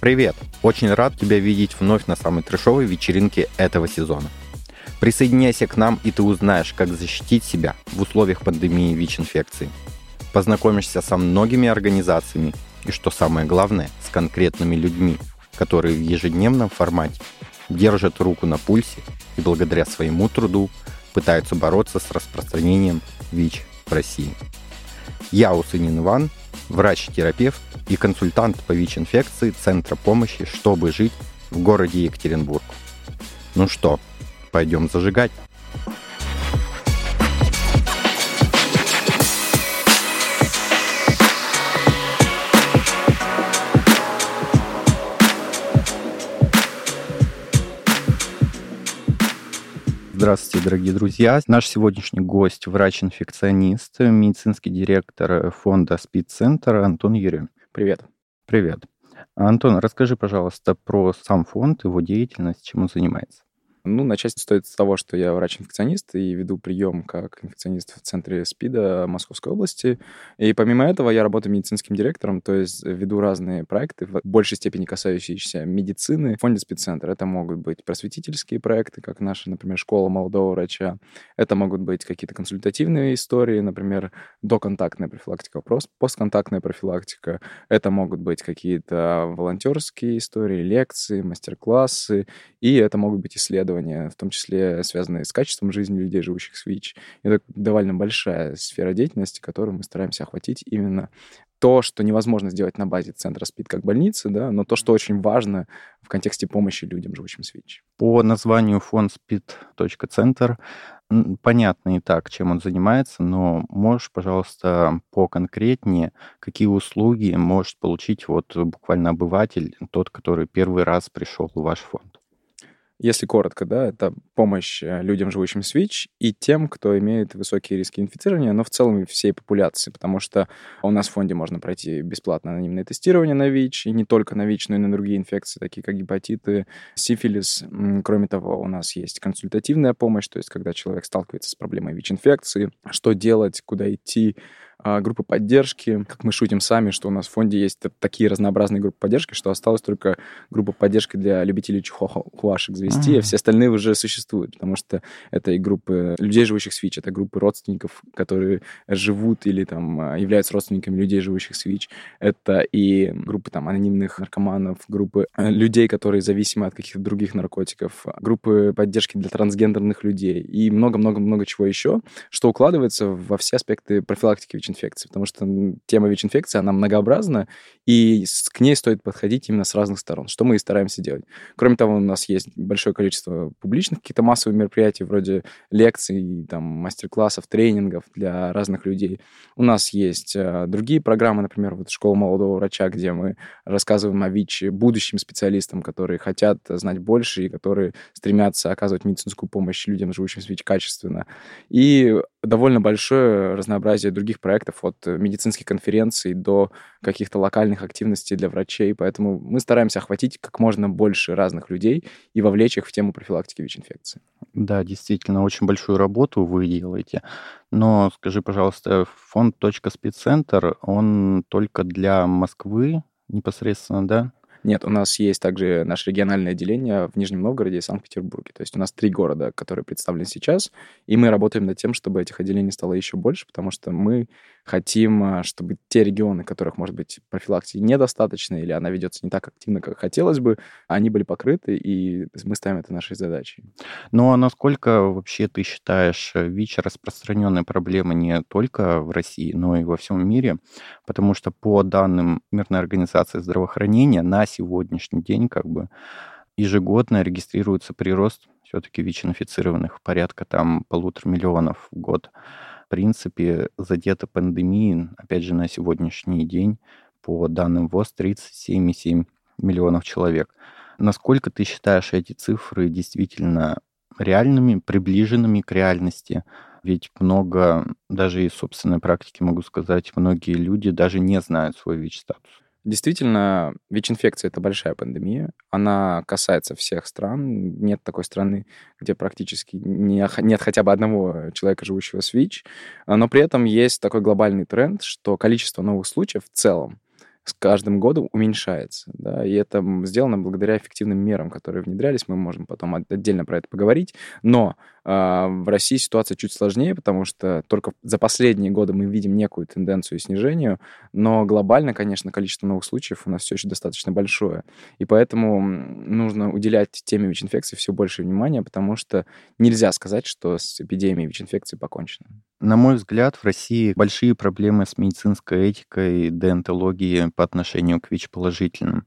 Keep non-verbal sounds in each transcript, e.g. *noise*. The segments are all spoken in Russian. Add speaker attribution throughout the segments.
Speaker 1: Привет! Очень рад тебя видеть вновь на самой трешовой вечеринке этого сезона. Присоединяйся к нам, и ты узнаешь, как защитить себя в условиях пандемии ВИЧ-инфекции. Познакомишься со многими организациями и, что самое главное, с конкретными людьми, которые в ежедневном формате держат руку на пульсе и благодаря своему труду пытаются бороться с распространением ВИЧ в России. Я Усынин Иван, врач-терапевт и консультант по ВИЧ-инфекции Центра помощи «Чтобы жить» в городе Екатеринбург. Ну что, пойдем зажигать? Здравствуйте, дорогие друзья. Наш сегодняшний гость – врач-инфекционист, медицинский директор фонда СПИД-центр Антон Юрьев. Привет. Привет. Антон, расскажи, пожалуйста, про сам фонд, его деятельность, чем он занимается.
Speaker 2: Ну, начать стоит с того, что я врач-инфекционист и веду прием как инфекционист в центре СПИДа Московской области. И помимо этого я работаю медицинским директором, то есть веду разные проекты, в большей степени касающиеся медицины в фонде СПИД-центра. Это могут быть просветительские проекты, как наша, например, школа молодого врача. Это могут быть какие-то консультативные истории, например, доконтактная профилактика, постконтактная профилактика. Это могут быть какие-то волонтерские истории, лекции, мастер-классы. И это могут быть исследования исследования, в том числе связанные с качеством жизни людей, живущих с ВИЧ. Это довольно большая сфера деятельности, которую мы стараемся охватить именно то, что невозможно сделать на базе центра СПИД как больницы, да, но то, что очень важно в контексте помощи людям, живущим с ВИЧ.
Speaker 1: По названию фонд СПИД.центр понятно и так, чем он занимается, но можешь, пожалуйста, поконкретнее, какие услуги может получить вот буквально обыватель, тот, который первый раз пришел в ваш фонд?
Speaker 2: Если коротко, да, это помощь э, людям, живущим с ВИЧ, и тем, кто имеет высокие риски инфицирования, но в целом всей популяции, потому что у нас в фонде можно пройти бесплатно анонимное тестирование на ВИЧ, и не только на ВИЧ, но и на другие инфекции, такие как гепатиты, сифилис. Кроме того, у нас есть консультативная помощь, то есть когда человек сталкивается с проблемой ВИЧ-инфекции, что делать, куда идти, группы поддержки. Как мы шутим сами, что у нас в фонде есть такие разнообразные группы поддержки, что осталось только группа поддержки для любителей чихуашек завести, mm-hmm. а все остальные уже существуют, потому что это и группы людей, живущих с ВИЧ, это группы родственников, которые живут или там а, являются родственниками людей, живущих с ВИЧ. Это и группы там анонимных наркоманов, группы э, людей, которые зависимы от каких-то других наркотиков, группы поддержки для трансгендерных людей и много-много-много чего еще, что укладывается во все аспекты профилактики ВИЧ ВИЧ-инфекции, потому что тема ВИЧ-инфекции, она многообразна, и к ней стоит подходить именно с разных сторон, что мы и стараемся делать. Кроме того, у нас есть большое количество публичных каких-то массовых мероприятий, вроде лекций, там, мастер-классов, тренингов для разных людей. У нас есть э, другие программы, например, вот «Школа молодого врача», где мы рассказываем о ВИЧ будущим специалистам, которые хотят знать больше и которые стремятся оказывать медицинскую помощь людям, живущим с ВИЧ, качественно. И довольно большое разнообразие других проектов, от медицинских конференций до каких-то локальных активностей для врачей. Поэтому мы стараемся охватить как можно больше разных людей и вовлечь их в тему профилактики ВИЧ-инфекции.
Speaker 1: Да, действительно, очень большую работу вы делаете. Но скажи, пожалуйста, фонд «Спеццентр», он только для Москвы непосредственно, да?
Speaker 2: Нет, у нас есть также наше региональное отделение в Нижнем Новгороде и Санкт-Петербурге. То есть у нас три города, которые представлены сейчас, и мы работаем над тем, чтобы этих отделений стало еще больше, потому что мы хотим, а, чтобы те регионы, которых, может быть, профилактики недостаточно, или она ведется не так активно, как хотелось бы, они были покрыты, и мы ставим это нашей задачей.
Speaker 1: Ну а насколько вообще ты считаешь э, ВИЧ распространенной проблемой не только в России, но и во всем мире? Потому что по данным Мирной организации здравоохранения на сегодняшний день как бы ежегодно регистрируется прирост все-таки ВИЧ-инфицированных порядка там полутора миллионов в год в принципе, задета пандемией, опять же, на сегодняшний день, по данным ВОЗ, 37,7 миллионов человек. Насколько ты считаешь эти цифры действительно реальными, приближенными к реальности? Ведь много, даже из собственной практики могу сказать, многие люди даже не знают свой ВИЧ-статус.
Speaker 2: Действительно, ВИЧ-инфекция — это большая пандемия. Она касается всех стран. Нет такой страны, где практически не, нет хотя бы одного человека, живущего с ВИЧ. Но при этом есть такой глобальный тренд, что количество новых случаев в целом с каждым годом уменьшается. Да, и это сделано благодаря эффективным мерам, которые внедрялись. Мы можем потом отдельно про это поговорить. Но в России ситуация чуть сложнее, потому что только за последние годы мы видим некую тенденцию снижению, но глобально, конечно, количество новых случаев у нас все еще достаточно большое. И поэтому нужно уделять теме ВИЧ-инфекции все больше внимания, потому что нельзя сказать, что с эпидемией ВИЧ-инфекции покончено.
Speaker 1: На мой взгляд, в России большие проблемы с медицинской этикой и деонтологией по отношению к ВИЧ-положительным.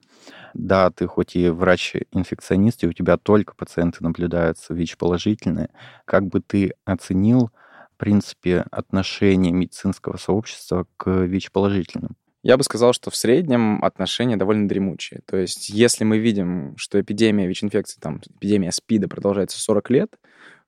Speaker 1: Да, ты хоть и врач-инфекционист, и у тебя только пациенты наблюдаются ВИЧ-положительные. Как бы ты оценил, в принципе, отношение медицинского сообщества к ВИЧ-положительным?
Speaker 2: Я бы сказал, что в среднем отношения довольно дремучие. То есть если мы видим, что эпидемия ВИЧ-инфекции, там, эпидемия СПИДа продолжается 40 лет,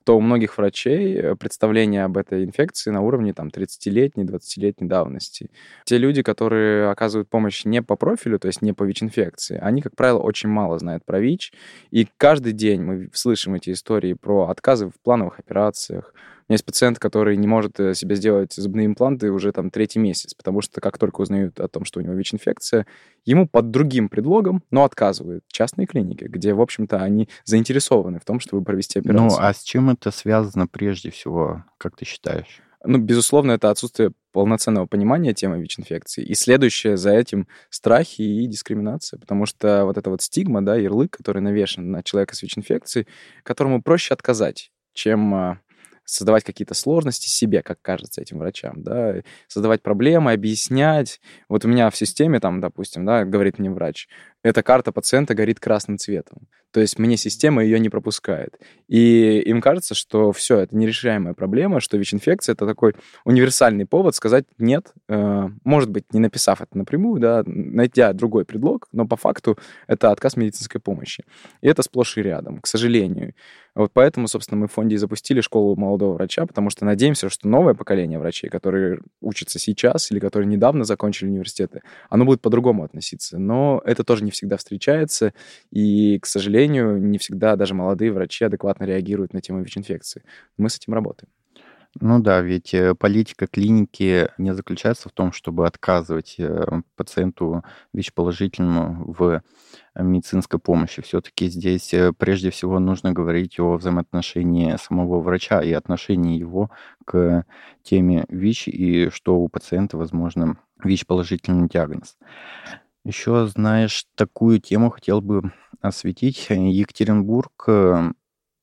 Speaker 2: то у многих врачей э, представление об этой инфекции на уровне там 30-летней, 20-летней давности. Те люди, которые оказывают помощь не по профилю, то есть не по ВИЧ-инфекции, они, как правило, очень мало знают про ВИЧ, и каждый день мы слышим эти истории про отказы в плановых операциях, меня есть пациент, который не может э, себе сделать зубные импланты уже там третий месяц, потому что как только узнают о том, что у него ВИЧ-инфекция, ему под другим предлогом, но отказывают частные клиники, где, в общем-то, они заинтересованы в том, чтобы провести ну, операцию.
Speaker 1: Ну, а с чем это связано прежде всего, как ты считаешь?
Speaker 2: Ну, безусловно, это отсутствие полноценного понимания темы ВИЧ-инфекции. И следующее за этим страхи и дискриминация, потому что вот эта вот стигма, да, ярлык, который навешен на человека с ВИЧ-инфекцией, которому проще отказать, чем а, создавать какие-то сложности себе, как кажется этим врачам, да, создавать проблемы, объяснять. Вот у меня в системе, там, допустим, да, говорит мне врач, эта карта пациента горит красным цветом. То есть мне система ее не пропускает. И им кажется, что все, это нерешаемая проблема, что ВИЧ-инфекция — это такой универсальный повод сказать «нет», э, может быть, не написав это напрямую, да, найдя другой предлог, но по факту это отказ медицинской помощи. И это сплошь и рядом, к сожалению. Вот поэтому, собственно, мы в фонде и запустили школу молодого врача, потому что надеемся, что новое поколение врачей, которые учатся сейчас или которые недавно закончили университеты, оно будет по-другому относиться. Но это тоже не всегда встречается, и, к сожалению, не всегда даже молодые врачи адекватно реагируют на тему ВИЧ-инфекции. Мы с этим работаем.
Speaker 1: Ну да, ведь э, политика клиники не заключается в том, чтобы отказывать э, пациенту ВИЧ-положительному в медицинской помощи. Все-таки здесь э, прежде всего нужно говорить о взаимоотношении самого врача и отношении его к теме ВИЧ и что у пациента, возможно, ВИЧ-положительный диагноз. Еще, знаешь, такую тему хотел бы осветить. Екатеринбург, э,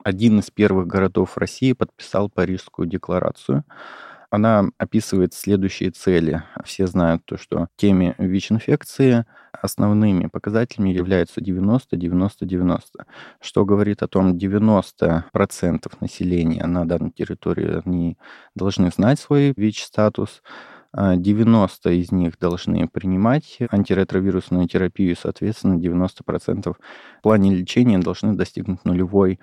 Speaker 1: один из первых городов России, подписал Парижскую декларацию. Она описывает следующие цели. Все знают то, что теме ВИЧ-инфекции основными показателями являются 90-90-90, что говорит о том, 90% населения на данной территории не должны знать свой ВИЧ-статус, 90 а, из них должны принимать антиретровирусную терапию, соответственно, 90% в плане лечения должны достигнуть нулевой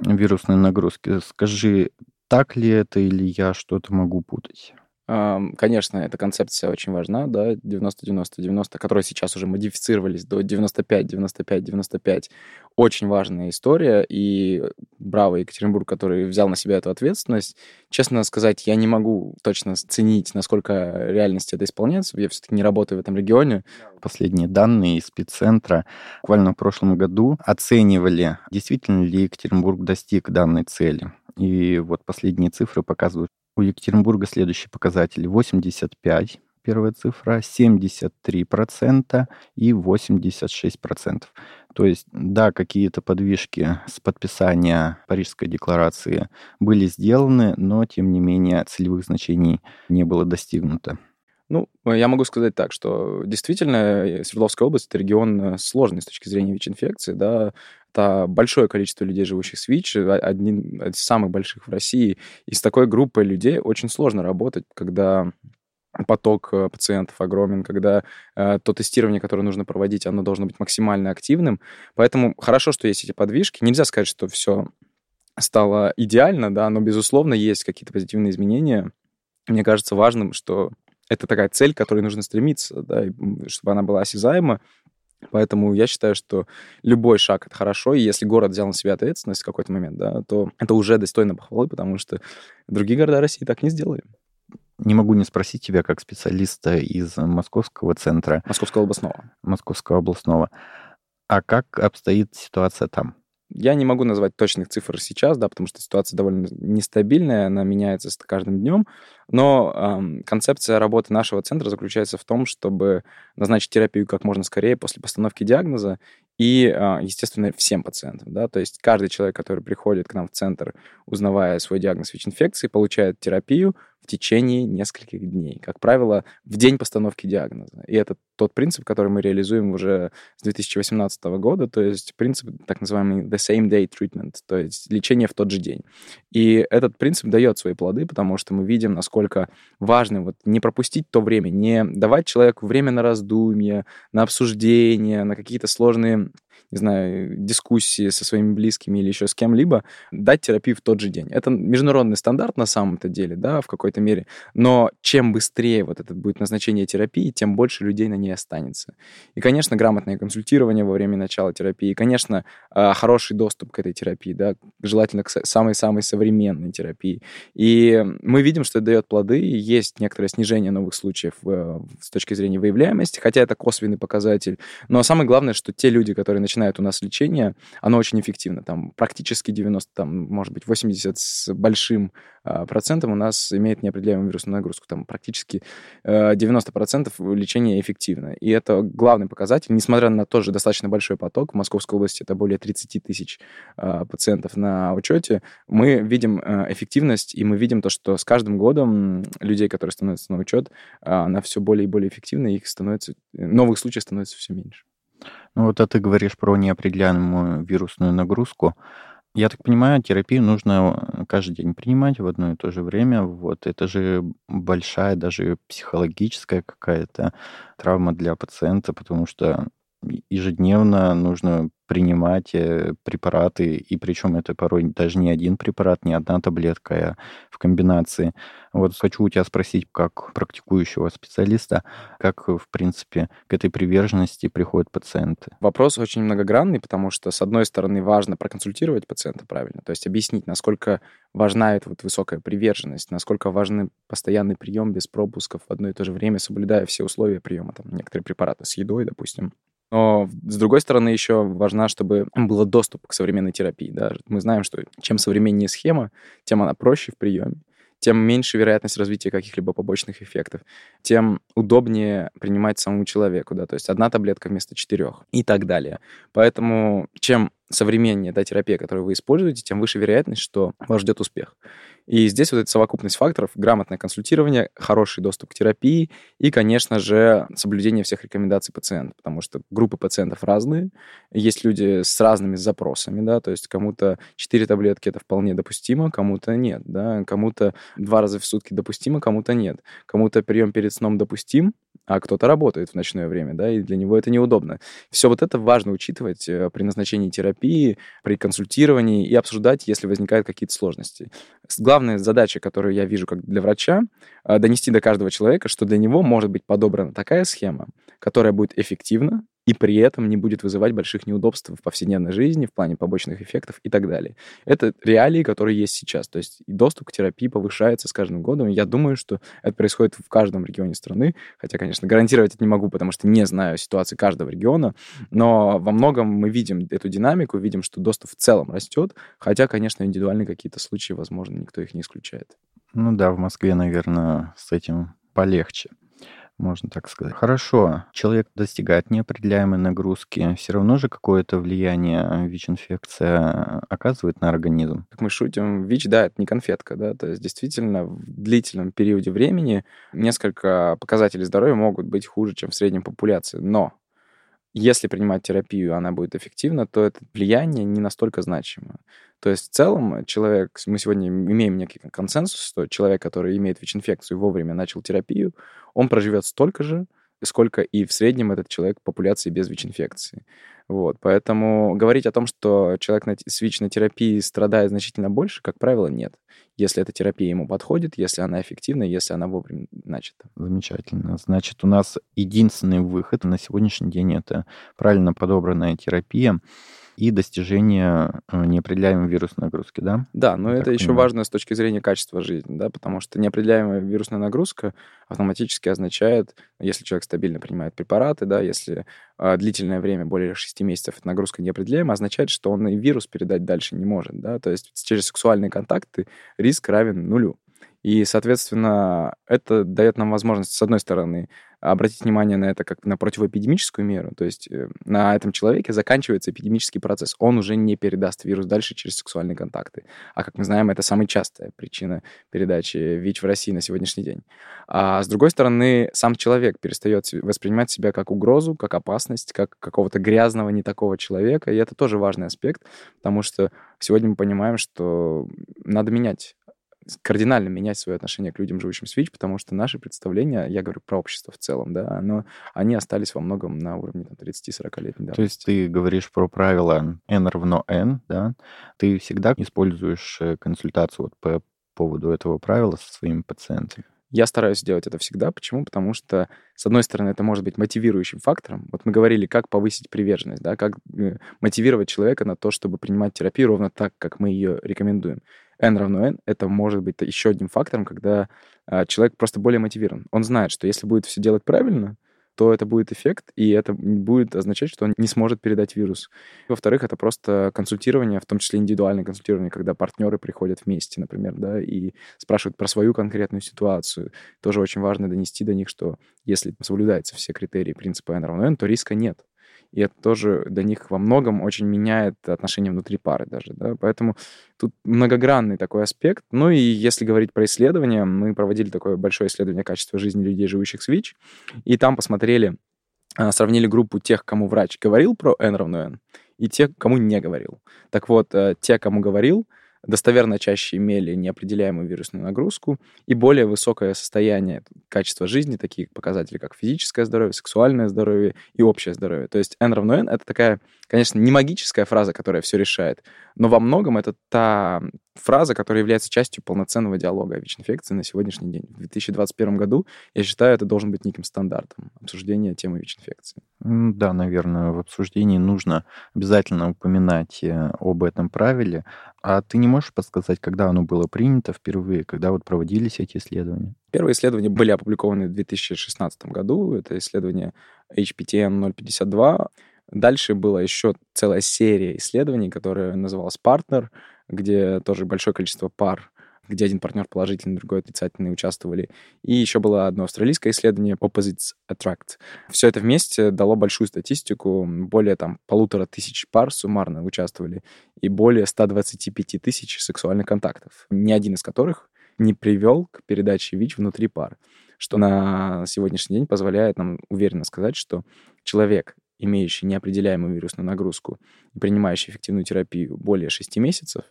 Speaker 1: вирусной нагрузки. Скажи, так ли это или я что-то могу путать?
Speaker 2: Конечно, эта концепция очень важна, да, 90-90-90, которые сейчас уже модифицировались до 95-95-95. Очень важная история, и браво Екатеринбург, который взял на себя эту ответственность. Честно сказать, я не могу точно оценить, насколько реальности это исполняется. Я все-таки не работаю в этом регионе.
Speaker 1: Последние данные из спеццентра буквально в прошлом году оценивали, действительно ли Екатеринбург достиг данной цели. И вот последние цифры показывают, у Екатеринбурга следующие показатели. 85, первая цифра, 73% и 86%. То есть, да, какие-то подвижки с подписания Парижской декларации были сделаны, но, тем не менее, целевых значений не было достигнуто.
Speaker 2: Ну, я могу сказать так, что действительно э, Свердловская область — это регион э, сложный с точки зрения ВИЧ-инфекции, да, это большое количество людей, живущих с ВИЧ, один из самых больших в России. И с такой группой людей очень сложно работать, когда поток э, пациентов огромен, когда э, то тестирование, которое нужно проводить, оно должно быть максимально активным. Поэтому хорошо, что есть эти подвижки. Нельзя сказать, что все стало идеально, да, но, безусловно, есть какие-то позитивные изменения. Мне кажется важным, что это такая цель, к которой нужно стремиться, да, чтобы она была осязаема. Поэтому я считаю, что любой шаг — это хорошо, и если город взял на себя ответственность в какой-то момент, да, то это уже достойно похвалы, потому что другие города России так не сделали.
Speaker 1: Не могу не спросить тебя, как специалиста из Московского центра.
Speaker 2: Московского областного.
Speaker 1: Московского областного. А как обстоит ситуация там?
Speaker 2: Я не могу назвать точных цифр сейчас, да, потому что ситуация довольно нестабильная, она меняется с каждым днем. Но э, концепция работы нашего центра заключается в том, чтобы назначить терапию как можно скорее после постановки диагноза и, э, естественно, всем пациентам. Да? То есть каждый человек, который приходит к нам в центр, узнавая свой диагноз ВИЧ-инфекции, получает терапию, в течение нескольких дней. Как правило, в день постановки диагноза. И это тот принцип, который мы реализуем уже с 2018 года, то есть принцип так называемый the same day treatment, то есть лечение в тот же день. И этот принцип дает свои плоды, потому что мы видим, насколько важно вот не пропустить то время, не давать человеку время на раздумье, на обсуждение, на какие-то сложные не знаю, дискуссии со своими близкими или еще с кем-либо, дать терапию в тот же день. Это международный стандарт на самом-то деле, да, в какой-то мере. Но чем быстрее вот это будет назначение терапии, тем больше людей на ней останется. И, конечно, грамотное консультирование во время начала терапии, и, конечно, а, хороший доступ к этой терапии, да, желательно к самой-самой современной терапии. И мы видим, что это дает плоды, есть некоторое снижение новых случаев э, с точки зрения выявляемости, хотя это косвенный показатель. Но самое главное, что те люди, которые начинают начинают у нас лечение, оно очень эффективно. Там практически 90, там, может быть, 80 с большим э, процентом у нас имеет неопределяемую вирусную нагрузку. Там практически э, 90% лечения эффективно. И это главный показатель. Несмотря на тоже достаточно большой поток, в Московской области это более 30 тысяч э, пациентов на учете, мы видим э, эффективность, и мы видим то, что с каждым годом людей, которые становятся на учет, э, она все более и более эффективна, и их становится, новых случаев становится все меньше.
Speaker 1: Ну вот а ты говоришь про неопределяемую вирусную нагрузку. Я так понимаю, терапию нужно э, каждый день принимать в одно и то же время. Вот это же большая даже психологическая какая-то травма для пациента, потому что ежедневно нужно принимать э, препараты, и причем это порой даже не один препарат, не одна таблетка, а в комбинации. Вот хочу у тебя спросить, как практикующего специалиста, как, в принципе, к этой приверженности приходят пациенты?
Speaker 2: Вопрос очень многогранный, потому что, с одной стороны, важно проконсультировать пациента правильно, то есть объяснить, насколько важна эта вот высокая приверженность, насколько важен постоянный прием без пропусков в одно и то же время, соблюдая все условия приема, там, некоторые препараты с едой, допустим, но, с другой стороны, еще важна, чтобы был доступ к современной терапии. Да? Мы знаем, что чем современнее схема, тем она проще в приеме, тем меньше вероятность развития каких-либо побочных эффектов, тем удобнее принимать самому человеку, да, то есть одна таблетка вместо четырех и так далее. Поэтому чем современнее та терапия, которую вы используете, тем выше вероятность, что вас ждет успех. И здесь вот эта совокупность факторов, грамотное консультирование, хороший доступ к терапии и, конечно же, соблюдение всех рекомендаций пациента, потому что группы пациентов разные, есть люди с разными запросами, да, то есть кому-то 4 таблетки это вполне допустимо, кому-то нет, да, кому-то два раза в сутки допустимо, кому-то нет, кому-то прием перед сном допустим, а кто-то работает в ночное время, да, и для него это неудобно. Все вот это важно учитывать э, при назначении терапии, при консультировании и обсуждать, если возникают какие-то сложности. Главная задача, которую я вижу как для врача, э, донести до каждого человека, что для него может быть подобрана такая схема, которая будет эффективна, и при этом не будет вызывать больших неудобств в повседневной жизни, в плане побочных эффектов и так далее. Это реалии, которые есть сейчас. То есть доступ к терапии повышается с каждым годом. Я думаю, что это происходит в каждом регионе страны. Хотя, конечно, гарантировать это не могу, потому что не знаю ситуации каждого региона. Но во многом мы видим эту динамику, видим, что доступ в целом растет. Хотя, конечно, индивидуальные какие-то случаи, возможно, никто их не исключает.
Speaker 1: Ну да, в Москве, наверное, с этим полегче можно так сказать. Хорошо, человек достигает неопределяемой нагрузки, все равно же какое-то влияние ВИЧ-инфекция оказывает на организм.
Speaker 2: Как мы шутим, ВИЧ, да, это не конфетка, да, то есть действительно в длительном периоде времени несколько показателей здоровья могут быть хуже, чем в среднем популяции, но если принимать терапию, она будет эффективна, то это влияние не настолько значимо. То есть в целом человек, мы сегодня имеем некий консенсус, что человек, который имеет ВИЧ-инфекцию и вовремя начал терапию, он проживет столько же, сколько и в среднем этот человек в популяции без ВИЧ-инфекции. Вот, поэтому говорить о том, что человек на свич на терапии страдает значительно больше, как правило, нет. Если эта терапия ему подходит, если она эффективна, если она вовремя начата.
Speaker 1: Замечательно. Значит, у нас единственный выход на сегодняшний день — это правильно подобранная терапия и достижение э, неопределяемой вирусной нагрузки, да?
Speaker 2: Да, но Я это еще понимаю. важно с точки зрения качества жизни, да, потому что неопределяемая вирусная нагрузка автоматически означает, если человек стабильно принимает препараты, да, если э, длительное время, более 6 месяцев, эта нагрузка неопределяема, означает, что он и вирус передать дальше не может, да, то есть через сексуальные контакты риск равен нулю. И, соответственно, это дает нам возможность, с одной стороны, обратить внимание на это как на противоэпидемическую меру, то есть э, на этом человеке заканчивается эпидемический процесс, он уже не передаст вирус дальше через сексуальные контакты. А как мы знаем, это самая частая причина передачи ВИЧ в России на сегодняшний день. А с другой стороны, сам человек перестает воспринимать себя как угрозу, как опасность, как какого-то грязного, не такого человека, и это тоже важный аспект, потому что сегодня мы понимаем, что надо менять кардинально менять свое отношение к людям, живущим с ВИЧ, потому что наши представления, я говорю про общество в целом, да, но они остались во многом на уровне 30-40 лет.
Speaker 1: Да. То есть ты говоришь про правило N равно N, да? Ты всегда используешь э, консультацию вот по поводу этого правила со своими пациентами?
Speaker 2: Я стараюсь делать это всегда. Почему? Потому что, с одной стороны, это может быть мотивирующим фактором. Вот мы говорили, как повысить приверженность, да, как э, мотивировать человека на то, чтобы принимать терапию ровно так, как мы ее рекомендуем n равно n, это может быть еще одним фактором, когда а, человек просто более мотивирован. Он знает, что если будет все делать правильно, то это будет эффект, и это будет означать, что он не сможет передать вирус. Во-вторых, это просто консультирование, в том числе индивидуальное консультирование, когда партнеры приходят вместе, например, да, и спрашивают про свою конкретную ситуацию. Тоже очень важно донести до них, что если соблюдаются все критерии принципа n равно n, то риска нет и это тоже для них во многом очень меняет отношения внутри пары даже, да, поэтому тут многогранный такой аспект. Ну и если говорить про исследования, мы проводили такое большое исследование качества жизни людей, живущих с ВИЧ, и там посмотрели, а, сравнили группу тех, кому врач говорил про N равно N, и тех, кому не говорил. Так вот, э, те, кому говорил, достоверно чаще имели неопределяемую вирусную нагрузку и более высокое состояние качества жизни, такие показатели, как физическое здоровье, сексуальное здоровье и общее здоровье. То есть N равно N — это такая, конечно, не магическая фраза, которая все решает, но во многом это та фраза, которая является частью полноценного диалога о ВИЧ-инфекции на сегодняшний день. В 2021 году, я считаю, это должен быть неким стандартом обсуждения темы ВИЧ-инфекции.
Speaker 1: Да, наверное, в обсуждении нужно обязательно упоминать э, об этом правиле. А ты не можешь подсказать, когда оно было принято впервые, когда вот проводились эти исследования?
Speaker 2: Первые исследования были опубликованы в 2016 году. Это исследование HPTN 052. Дальше была еще целая серия исследований, которая называлась «Партнер», где тоже большое количество пар где один партнер положительный, другой отрицательный участвовали. И еще было одно австралийское исследование Opposites Attract. Все это вместе дало большую статистику. Более там полутора тысяч пар суммарно участвовали и более 125 тысяч сексуальных контактов, ни один из которых не привел к передаче ВИЧ внутри пар, что на сегодняшний день позволяет нам уверенно сказать, что человек, имеющий неопределяемую вирусную нагрузку принимающий эффективную терапию более 6 месяцев,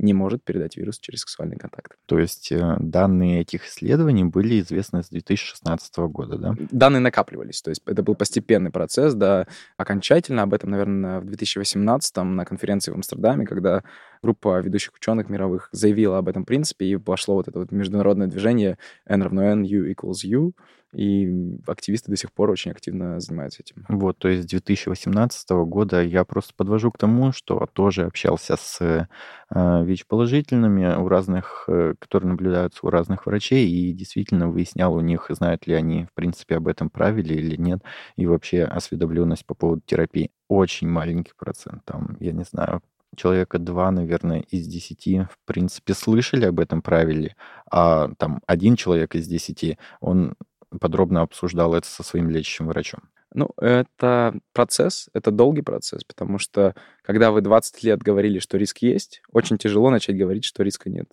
Speaker 2: не может передать вирус через сексуальный контакт.
Speaker 1: То есть э, данные этих исследований были известны с 2016 года, да?
Speaker 2: Данные накапливались, то есть это был постепенный процесс, да, окончательно об этом, наверное, в 2018 на конференции в Амстердаме, когда группа ведущих ученых мировых заявила об этом принципе, и пошло вот это вот международное движение N равно N, U equals U, и активисты до сих пор очень активно занимаются этим.
Speaker 1: Вот, то есть с 2018 года я просто подвожу к тому, что тоже общался с э, ВИЧ-положительными у разных, э, которые наблюдаются у разных врачей, и действительно выяснял у них, знают ли они, в принципе, об этом правиле или нет, и вообще осведомленность по поводу терапии. Очень маленький процент, там, я не знаю, человека два, наверное, из десяти, в принципе, слышали об этом правиле, а там один человек из десяти, он подробно обсуждал это со своим лечащим врачом?
Speaker 2: Ну, это процесс, это долгий процесс, потому что когда вы 20 лет говорили, что риск есть, очень тяжело начать говорить, что риска нет.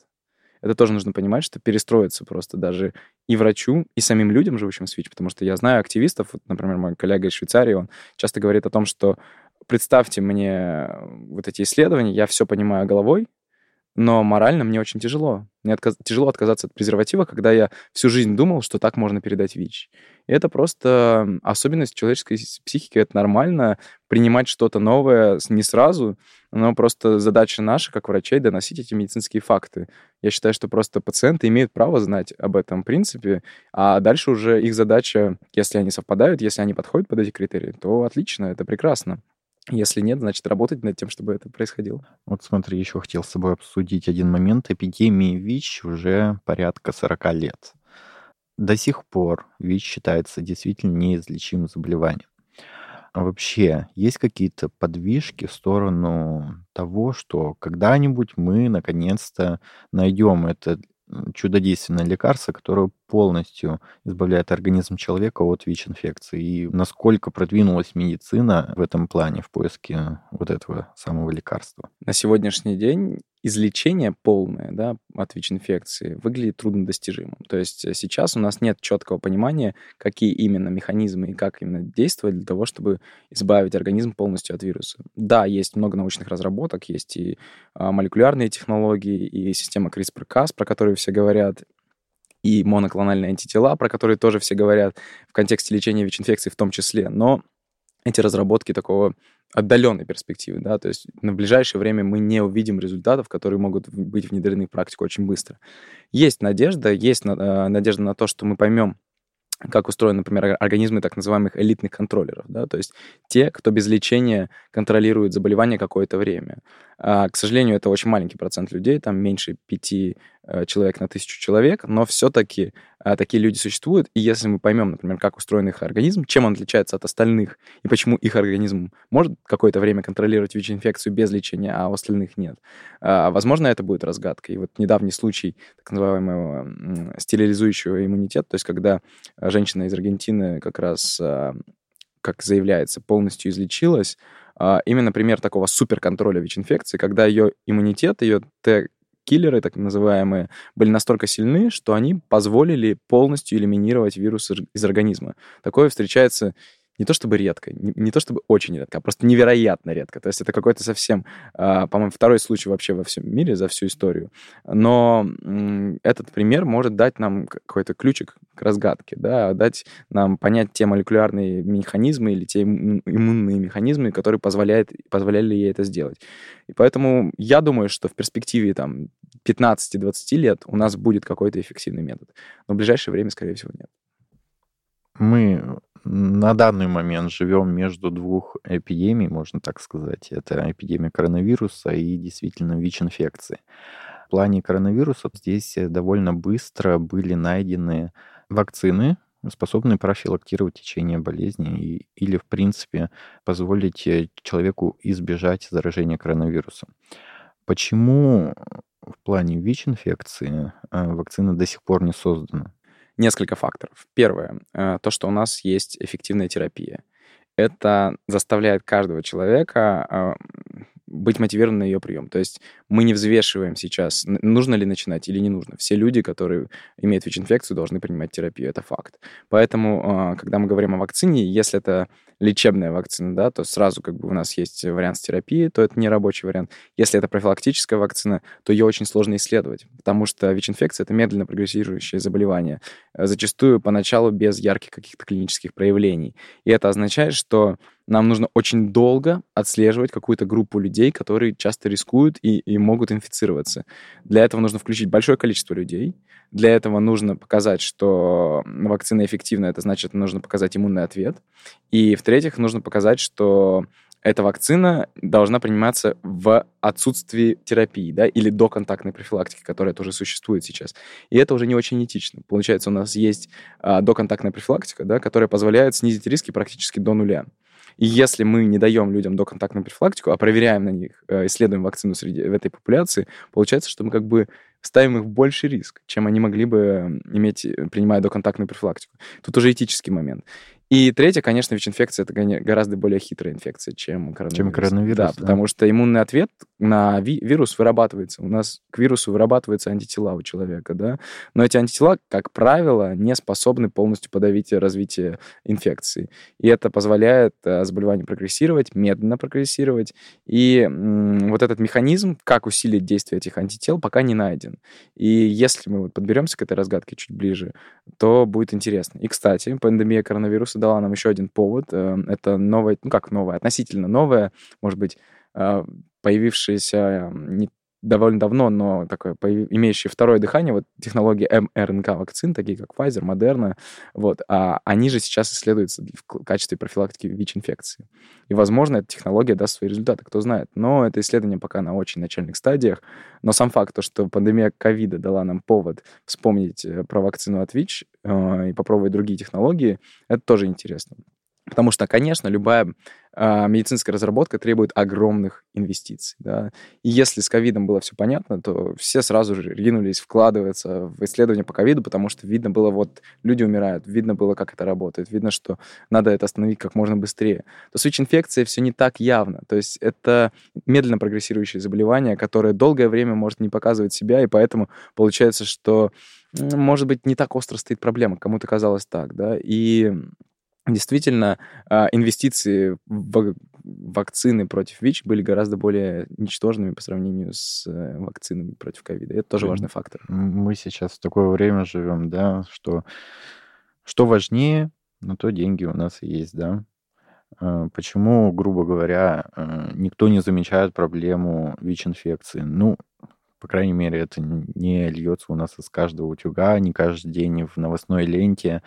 Speaker 2: Это тоже нужно понимать, что перестроиться просто даже и врачу, и самим людям, живущим с ВИЧ, потому что я знаю активистов, вот, например, мой коллега из Швейцарии, он часто говорит о том, что представьте мне вот эти исследования, я все понимаю головой, но морально мне очень тяжело. Мне отказ... тяжело отказаться от презерватива, когда я всю жизнь думал, что так можно передать ВИЧ. И это просто особенность человеческой психики. Это нормально принимать что-то новое не сразу, но просто задача наша, как врачей, доносить эти медицинские факты. Я считаю, что просто пациенты имеют право знать об этом принципе, а дальше уже их задача, если они совпадают, если они подходят под эти критерии, то отлично, это прекрасно. Если нет, значит, работать над тем, чтобы это происходило.
Speaker 1: Вот смотри, еще хотел с тобой обсудить один момент. Эпидемии ВИЧ уже порядка 40 лет. До сих пор ВИЧ считается действительно неизлечимым заболеванием. А вообще, есть какие-то подвижки в сторону того, что когда-нибудь мы наконец-то найдем это чудодейственное лекарство, которое полностью избавляет организм человека от ВИЧ-инфекции. И насколько продвинулась медицина в этом плане, в поиске вот этого самого лекарства?
Speaker 2: На сегодняшний день излечение полное да, от ВИЧ-инфекции выглядит труднодостижимым. То есть э, сейчас у нас нет четкого понимания, какие именно механизмы и как именно действовать для того, чтобы избавить организм полностью от вируса. Да, есть много научных разработок, есть и а, молекулярные технологии, и система CRISPR-Cas, про которую все говорят, и моноклональные антитела, про которые тоже все говорят в контексте лечения ВИЧ-инфекции в том числе. Но эти разработки такого отдаленной перспективы, да, то есть на ближайшее время мы не увидим результатов, которые могут быть внедрены в практику очень быстро. Есть надежда, есть э, надежда на то, что мы поймем, как устроены, например, организмы так называемых элитных контроллеров, да, то есть те, кто без лечения контролирует заболевание какое-то время. А, к сожалению, это очень маленький процент людей, там меньше пяти э, человек на тысячу человек, но все-таки а, такие люди существуют, и если мы поймем, например, как устроен их организм, чем он отличается от остальных, и почему их организм может какое-то время контролировать ВИЧ-инфекцию без лечения, а у остальных нет, а, возможно, это будет разгадкой. И вот недавний случай так называемого стерилизующего иммунитета, то есть когда женщина из Аргентины как раз как заявляется, полностью излечилась, именно пример такого суперконтроля ВИЧ-инфекции, когда ее иммунитет, ее Т-киллеры, так называемые, были настолько сильны, что они позволили полностью элиминировать вирус из организма. Такое встречается не то чтобы редко, не, не то чтобы очень редко, а просто невероятно редко. То есть это какой-то совсем, э, по-моему, второй случай вообще во всем мире за всю историю. Но этот пример может дать нам какой-то ключик к разгадке, да, дать нам понять те молекулярные механизмы или те иммунные механизмы, которые позволяют, позволяли ей это сделать. И поэтому я думаю, что в перспективе там 15-20 лет у нас будет какой-то эффективный метод. Но в ближайшее время, скорее всего, нет.
Speaker 1: Мы на данный момент живем между двух эпидемий, можно так сказать. Это эпидемия коронавируса и действительно ВИЧ-инфекции. В плане коронавируса здесь довольно быстро были найдены вакцины, способные профилактировать течение болезни и, или, в принципе, позволить э, человеку избежать заражения коронавирусом. Почему в плане ВИЧ-инфекции э, вакцина до сих пор не создана?
Speaker 2: Несколько факторов. Первое, э, то, что у нас есть эффективная терапия. Это заставляет каждого человека а, быть мотивированным на ее прием. То есть мы не взвешиваем сейчас, нужно ли начинать или не нужно. Все люди, которые имеют ВИЧ-инфекцию, должны принимать терапию. Это факт. Поэтому, а, когда мы говорим о вакцине, если это лечебная вакцина, да, то сразу как бы у нас есть вариант с терапией, то это не рабочий вариант. Если это профилактическая вакцина, то ее очень сложно исследовать, потому что ВИЧ-инфекция — это медленно прогрессирующее заболевание, э, зачастую поначалу без ярких каких-то клинических проявлений. И это означает, что нам нужно очень долго отслеживать какую-то группу людей, которые часто рискуют и, и могут инфицироваться. Для этого нужно включить большое количество людей, для этого нужно показать, что вакцина эффективна, это значит, нужно показать иммунный ответ. И, в-третьих, нужно показать, что эта вакцина должна приниматься в отсутствии терапии, да, или до контактной профилактики, которая тоже существует сейчас. И это уже не очень этично. Получается, у нас есть а, доконтактная профилактика, да, которая позволяет снизить риски практически до нуля. И если мы не даем людям доконтактную профилактику, а проверяем на них, э, исследуем вакцину среди, в этой популяции, получается, что мы как бы ставим их в больший риск, чем они могли бы иметь, принимая доконтактную профилактику. Тут уже этический момент. И третье, конечно, ВИЧ-инфекция — это гораздо более хитрая инфекция, чем коронавирус.
Speaker 1: Чем коронавирус,
Speaker 2: да,
Speaker 1: да.
Speaker 2: потому что иммунный ответ на ви- вирус вырабатывается. У нас к вирусу вырабатываются антитела у человека, да, но эти антитела, как правило, не способны полностью подавить развитие инфекции. И это позволяет э, заболеванию прогрессировать, медленно прогрессировать. И м, вот этот механизм, как усилить действие этих антител, пока не найден. И если мы вот подберемся к этой разгадке чуть ближе, то будет интересно. И, кстати, пандемия коронавируса дала нам еще один повод. Э, Это новая, ну как новая, относительно новая, может быть, э, появившаяся не довольно давно, но такое, имеющее второе дыхание, вот технологии МРНК вакцин, такие как Pfizer, Moderna, вот, а они же сейчас исследуются в качестве профилактики ВИЧ-инфекции. И, возможно, эта технология даст свои результаты, кто знает. Но это исследование пока на очень начальных стадиях. Но сам факт, то, что пандемия ковида дала нам повод вспомнить э, про вакцину от ВИЧ э, и попробовать другие технологии, это тоже интересно. Потому что, конечно, любая а, медицинская разработка требует огромных инвестиций. Да? И если с ковидом было все понятно, то все сразу же ринулись вкладываться в исследования по ковиду, потому что видно было, вот люди умирают, видно было, как это работает, видно, что надо это остановить как можно быстрее. То с ВИЧ-инфекцией все не так явно. То есть это медленно прогрессирующее заболевание, которое долгое время может не показывать себя, и поэтому получается, что, может быть, не так остро стоит проблема, кому-то казалось так, да, и действительно а, инвестиции в вак- вакцины против ВИЧ были гораздо более ничтожными по сравнению с э, вакцинами против ковида. Это тоже важный фактор.
Speaker 1: Мы сейчас в такое время живем, да, что что важнее, на то деньги у нас и есть, да. Э, Почему, грубо говоря, э, никто не замечает проблему ВИЧ-инфекции? Ну, по крайней мере, это не льется у нас из каждого утюга, не каждый день в новостной ленте,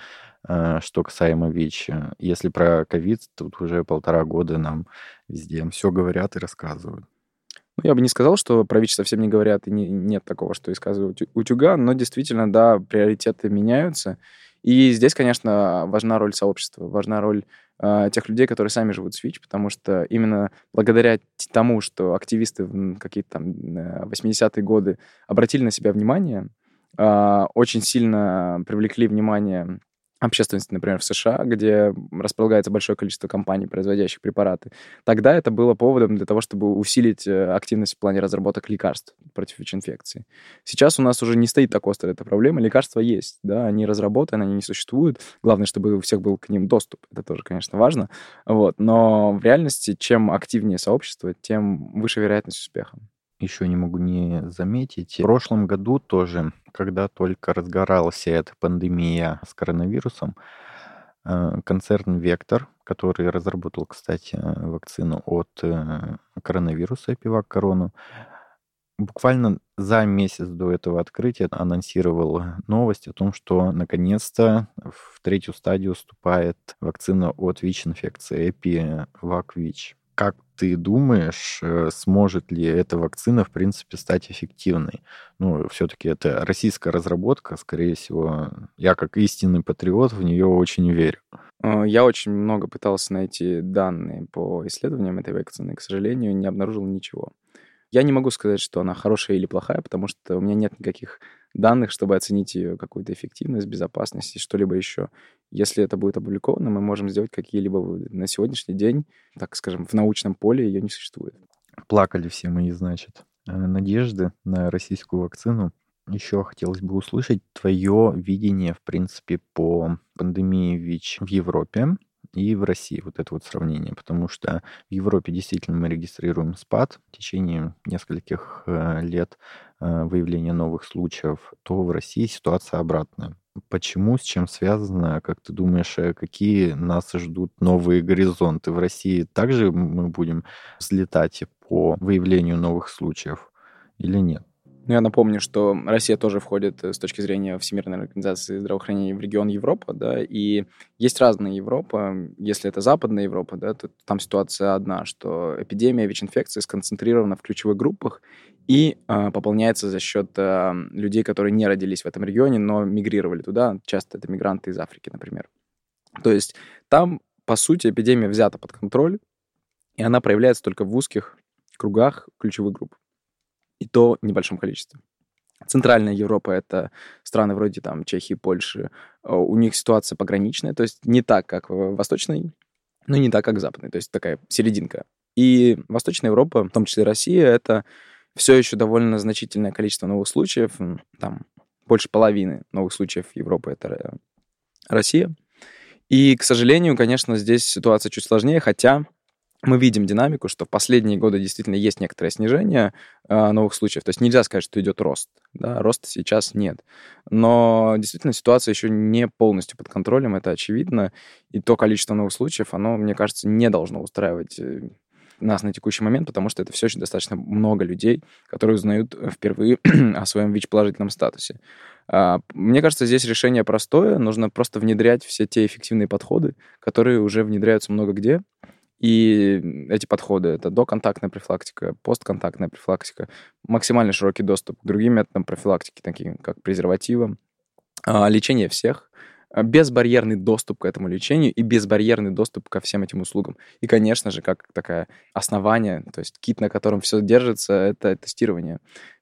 Speaker 1: э, что касаемо ВИЧ. Если про ковид, тут уже полтора года нам везде все говорят и рассказывают.
Speaker 2: Ну, я бы не сказал, что про ВИЧ совсем не говорят, и не- нет такого, что из каждого утю- утюга, но действительно, да, приоритеты меняются. И здесь, конечно, важна роль сообщества, важна роль а, тех людей, которые сами живут с ВИЧ, потому что именно благодаря тому, что активисты в какие-то там э, 80-е годы обратили на себя внимание, а, очень сильно привлекли внимание общественности, например, в США, где располагается большое количество компаний, производящих препараты, тогда это было поводом для того, чтобы усилить э, активность в плане разработок лекарств против ВИЧ-инфекции. Сейчас у нас уже не стоит так остро эта проблема, лекарства есть, да, они разработаны, они не существуют. Главное, чтобы у всех был к ним доступ, это тоже, конечно, важно. Вот. Но в реальности, чем активнее сообщество, тем выше вероятность успеха.
Speaker 1: Еще не могу не заметить. В прошлом году тоже, когда только разгоралась эта пандемия с коронавирусом, э, концерн Вектор, который разработал, кстати, вакцину от э, коронавируса, Пивак Корону, буквально за месяц до этого открытия анонсировал новость о том, что наконец-то в третью стадию вступает вакцина от ВИЧ-инфекции EpiVac-ВИЧ. Как ты думаешь, э, сможет ли эта вакцина, в принципе, стать эффективной? Ну, все-таки это российская разработка, скорее всего. Я, как истинный патриот, в нее очень верю.
Speaker 2: Э, Я очень много пытался найти данные по исследованиям этой вакцины, к сожалению, не обнаружил ничего. Я не могу сказать, что она хорошая или плохая, потому что у меня нет никаких данных, чтобы оценить ее какую-то эффективность, безопасность и что-либо еще. Если это будет опубликовано, мы можем сделать какие-либо выводы. На сегодняшний день, так скажем, в научном поле ее не существует.
Speaker 1: Плакали все мои, значит, э, надежды на российскую вакцину. Еще хотелось бы услышать твое видение, в принципе, по пандемии ВИЧ в Европе и в России, вот это вот сравнение, потому что в Европе действительно мы регистрируем спад в течение нескольких э, лет выявления новых случаев, то в России ситуация обратная. Почему, с чем связано, как ты думаешь, э, какие нас ждут новые горизонты? В России также мы будем взлетать по выявлению новых случаев или нет?
Speaker 2: Ну, я напомню, что Россия тоже входит э, с точки зрения Всемирной организации здравоохранения в регион Европа, да, и есть разная Европа. Если это Западная Европа, да, то там ситуация одна, что эпидемия ВИЧ-инфекции сконцентрирована в ключевых группах и э, пополняется за счет э, людей, которые не родились в этом регионе, но мигрировали туда. Часто это мигранты из Африки, например. То есть там, по сути, эпидемия взята под контроль, и она проявляется только в узких кругах ключевых групп и то в небольшом количестве. Центральная Европа — это страны вроде там Чехии, Польши. У них ситуация пограничная, то есть не так, как в Восточной, но не так, как в Западной, то есть такая серединка. И Восточная Европа, в том числе Россия, это все еще довольно значительное количество новых случаев, там больше половины новых случаев Европы — это Россия. И, к сожалению, конечно, здесь ситуация чуть сложнее, хотя мы видим динамику, что в последние годы действительно есть некоторое снижение э, новых случаев. То есть нельзя сказать, что идет рост. Да, роста сейчас нет. Но действительно ситуация еще не полностью под контролем, это очевидно. И то количество новых случаев, оно, мне кажется, не должно устраивать э, нас на текущий момент, потому что это все еще достаточно много людей, которые узнают впервые *clears throat* о своем ВИЧ-положительном статусе. А, мне кажется, здесь решение простое. Нужно просто внедрять все те эффективные подходы, которые уже внедряются много где. И эти подходы — это доконтактная профилактика, постконтактная профилактика, максимально широкий доступ к другим методам профилактики, таким как презервативам, а, лечение всех, а, безбарьерный доступ к этому лечению и безбарьерный доступ ко всем этим услугам. И, конечно же, как такое основание, то есть кит, на котором все держится, это тестирование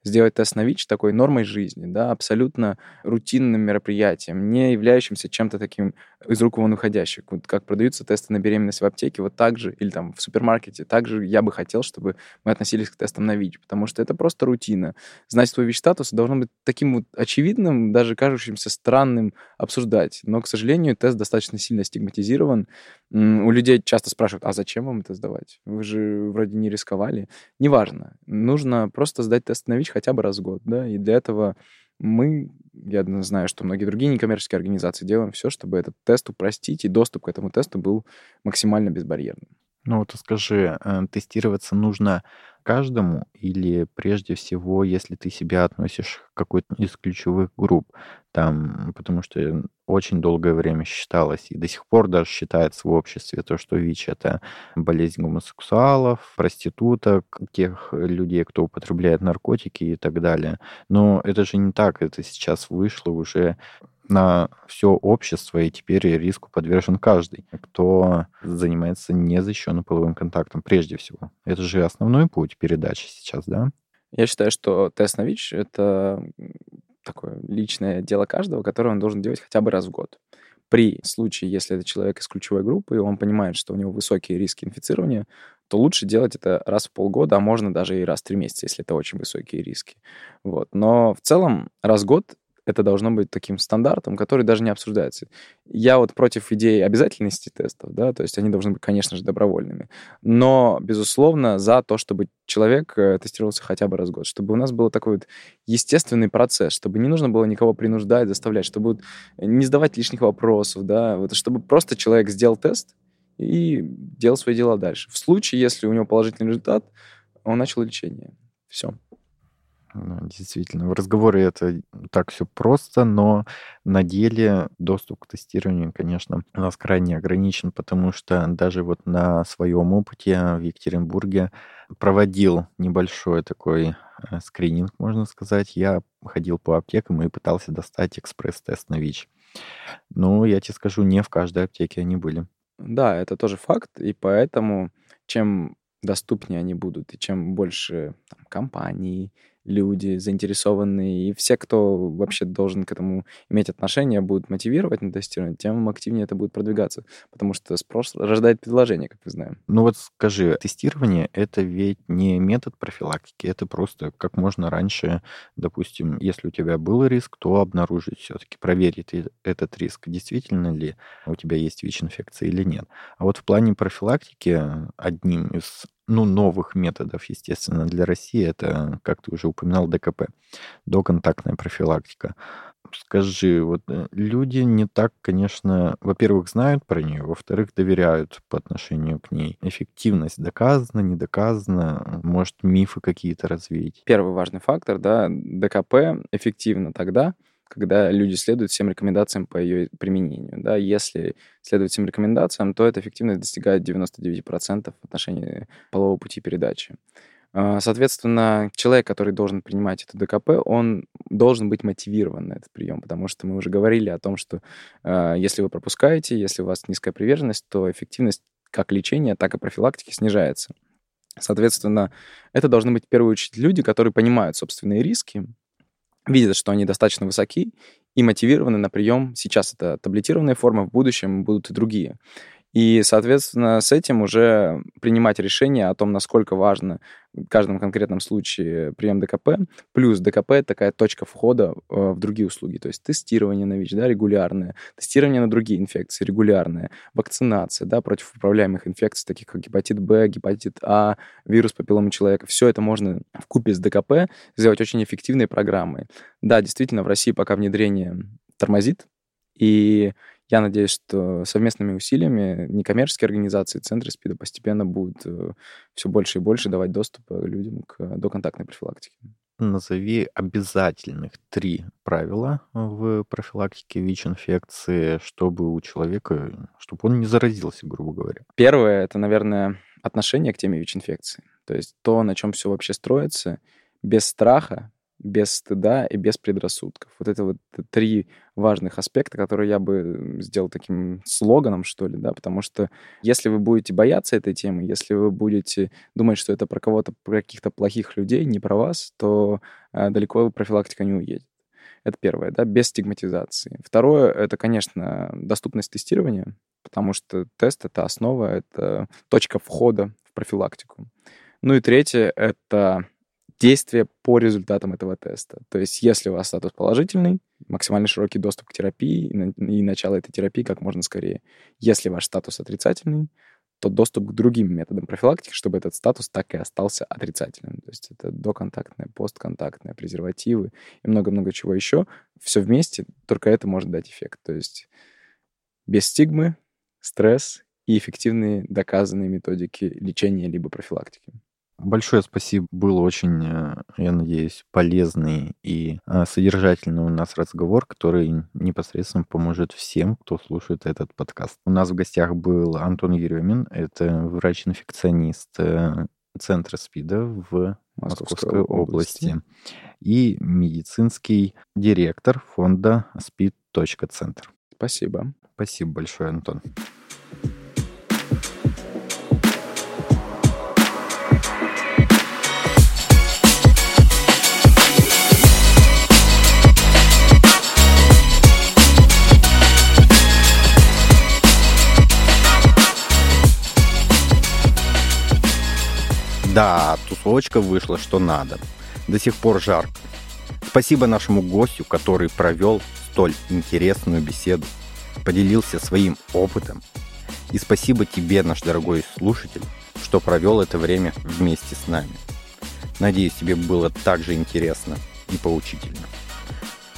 Speaker 2: сделать тест на ВИЧ такой нормой жизни, да, абсолютно рутинным мероприятием, не являющимся чем-то таким из рук вон уходящим. Вот как продаются тесты на беременность в аптеке, вот так же, или там в супермаркете, так же я бы хотел, чтобы мы относились к тестам на ВИЧ, потому что это просто рутина. Знать свой ВИЧ-статус должно быть таким вот очевидным, даже кажущимся странным обсуждать. Но, к сожалению, тест достаточно сильно стигматизирован. У людей часто спрашивают, а зачем вам это сдавать? Вы же вроде не рисковали. Неважно. Нужно просто сдать тест на ВИЧ хотя бы раз в год, да, и для этого мы, я знаю, что многие другие некоммерческие организации делаем все, чтобы этот тест упростить, и доступ к этому тесту был максимально безбарьерным.
Speaker 1: Ну вот скажи, э, тестироваться нужно каждому или прежде всего, если ты себя относишь к какой-то из ключевых групп, там, потому что очень долгое время считалось и до сих пор даже считается в обществе то, что ВИЧ это болезнь гомосексуалов, проституток, тех людей, кто употребляет наркотики и так далее. Но это же не так, это сейчас вышло уже на все общество, и теперь риску подвержен каждый, кто занимается незащищенным половым контактом прежде всего. Это же основной путь передачи сейчас, да?
Speaker 2: Я считаю, что тест на ВИЧ — это такое личное дело каждого, которое он должен делать хотя бы раз в год. При случае, если это человек из ключевой группы, и он понимает, что у него высокие риски инфицирования, то лучше делать это раз в полгода, а можно даже и раз в три месяца, если это очень высокие риски. Вот. Но в целом раз в год это должно быть таким стандартом, который даже не обсуждается. Я вот против идеи обязательности тестов, да, то есть они должны быть, конечно же, добровольными, но, безусловно, за то, чтобы человек э, тестировался хотя бы раз в год, чтобы у нас был такой вот естественный процесс, чтобы не нужно было никого принуждать, заставлять, чтобы не задавать лишних вопросов, да, вот, чтобы просто человек сделал тест и делал свои дела дальше. В случае, если у него положительный результат, он начал лечение. Все.
Speaker 1: Ну, действительно, в разговоре это так все просто, но на деле доступ к тестированию, конечно, у нас крайне ограничен, потому что даже вот на своем опыте в Екатеринбурге проводил небольшой такой э, скрининг, можно сказать. Я ходил по аптекам и пытался достать экспресс-тест на ВИЧ. Ну, я тебе скажу, не в каждой аптеке они были.
Speaker 2: Да, это тоже факт, и поэтому чем доступнее они будут, и чем больше там, компаний, люди заинтересованные, и все, кто вообще должен к этому иметь отношение, будут мотивировать на тестирование, тем активнее это будет продвигаться, потому что спрос рождает предложение, как мы знаем.
Speaker 1: Ну вот скажи, тестирование — это ведь не метод профилактики, это просто как можно раньше, допустим, если у тебя был риск, то обнаружить все-таки, проверить этот риск, действительно ли у тебя есть ВИЧ-инфекция или нет. А вот в плане профилактики одним из ну, новых методов, естественно, для России, это, как ты уже упоминал, ДКП, доконтактная профилактика. Скажи, вот э, люди не так, конечно, во-первых, знают про нее, во-вторых, доверяют по отношению к ней. Эффективность доказана, не доказана, может, мифы какие-то развеять.
Speaker 2: Первый важный фактор, да, ДКП эффективно тогда, когда люди следуют всем рекомендациям по ее применению. Да? Если следовать всем рекомендациям, то эта эффективность достигает 99% в отношении полового пути передачи. А, соответственно, человек, который должен принимать это ДКП, он должен быть мотивирован на этот прием, потому что мы уже говорили о том, что э, если вы пропускаете, если у вас низкая приверженность, то эффективность как лечения, так и профилактики снижается. Соответственно, это должны быть в первую очередь люди, которые понимают собственные риски, видят, что они достаточно высоки и мотивированы на прием. Сейчас это таблетированная форма, в будущем будут и другие. И, соответственно, с этим уже принимать решение о том, насколько важно в каждом конкретном случае прием ДКП. Плюс ДКП — это такая точка входа э, в другие услуги. То есть тестирование на ВИЧ, да, регулярное, тестирование на другие инфекции регулярное, вакцинация, да, против управляемых инфекций, таких как гепатит Б, гепатит А, вирус папилломы человека. Все это можно в купе с ДКП сделать очень эффективной программой. Да, действительно, в России пока внедрение тормозит, и я надеюсь, что совместными усилиями некоммерческие организации, центры СПИДа постепенно будут э, все больше и больше давать доступ э, людям к доконтактной профилактике.
Speaker 1: Назови обязательных три правила в профилактике ВИЧ-инфекции, чтобы у человека, чтобы он не заразился, грубо говоря.
Speaker 2: Первое — это, наверное, отношение к теме ВИЧ-инфекции. То есть то, на чем все вообще строится, без страха, без стыда и без предрассудков. Вот это вот три важных аспекта, которые я бы сделал таким слоганом, что ли, да, потому что если вы будете бояться этой темы, если вы будете думать, что это про кого-то, про каких-то плохих людей, не про вас, то э, далеко профилактика не уедет. Это первое, да, без стигматизации. Второе, это, конечно, доступность тестирования, потому что тест — это основа, это точка входа в профилактику. Ну и третье — это действия по результатам этого теста. То есть если у вас статус положительный, максимально широкий доступ к терапии и, начало этой терапии как можно скорее. Если ваш статус отрицательный, то доступ к другим методам профилактики, чтобы этот статус так и остался отрицательным. То есть это доконтактное, постконтактное, презервативы и много-много чего еще. Все вместе, только это может дать эффект. То есть без стигмы, стресс и эффективные доказанные методики лечения либо профилактики.
Speaker 1: Большое спасибо. Был очень, э, я надеюсь, полезный и э, содержательный у нас разговор, который непосредственно поможет всем, кто слушает этот подкаст. У нас в гостях был Антон Еремин, это врач-инфекционист э, Центра СПИДа в Московской, области. области и медицинский директор фонда СПИД.Центр.
Speaker 2: Спасибо.
Speaker 1: Спасибо большое, Антон. Да, тусовочка вышла что надо. До сих пор жарко. Спасибо нашему гостю, который провел столь интересную беседу, поделился своим опытом. И спасибо тебе, наш дорогой слушатель, что провел это время вместе с нами. Надеюсь, тебе было так же интересно и поучительно.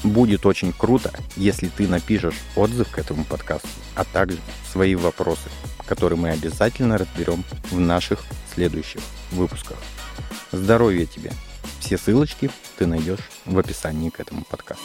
Speaker 1: Будет очень круто, если ты напишешь отзыв к этому подкасту, а также свои вопросы, которые мы обязательно разберем в наших следующих выпусках. Здоровья тебе! Все ссылочки ты найдешь в описании к этому подкасту.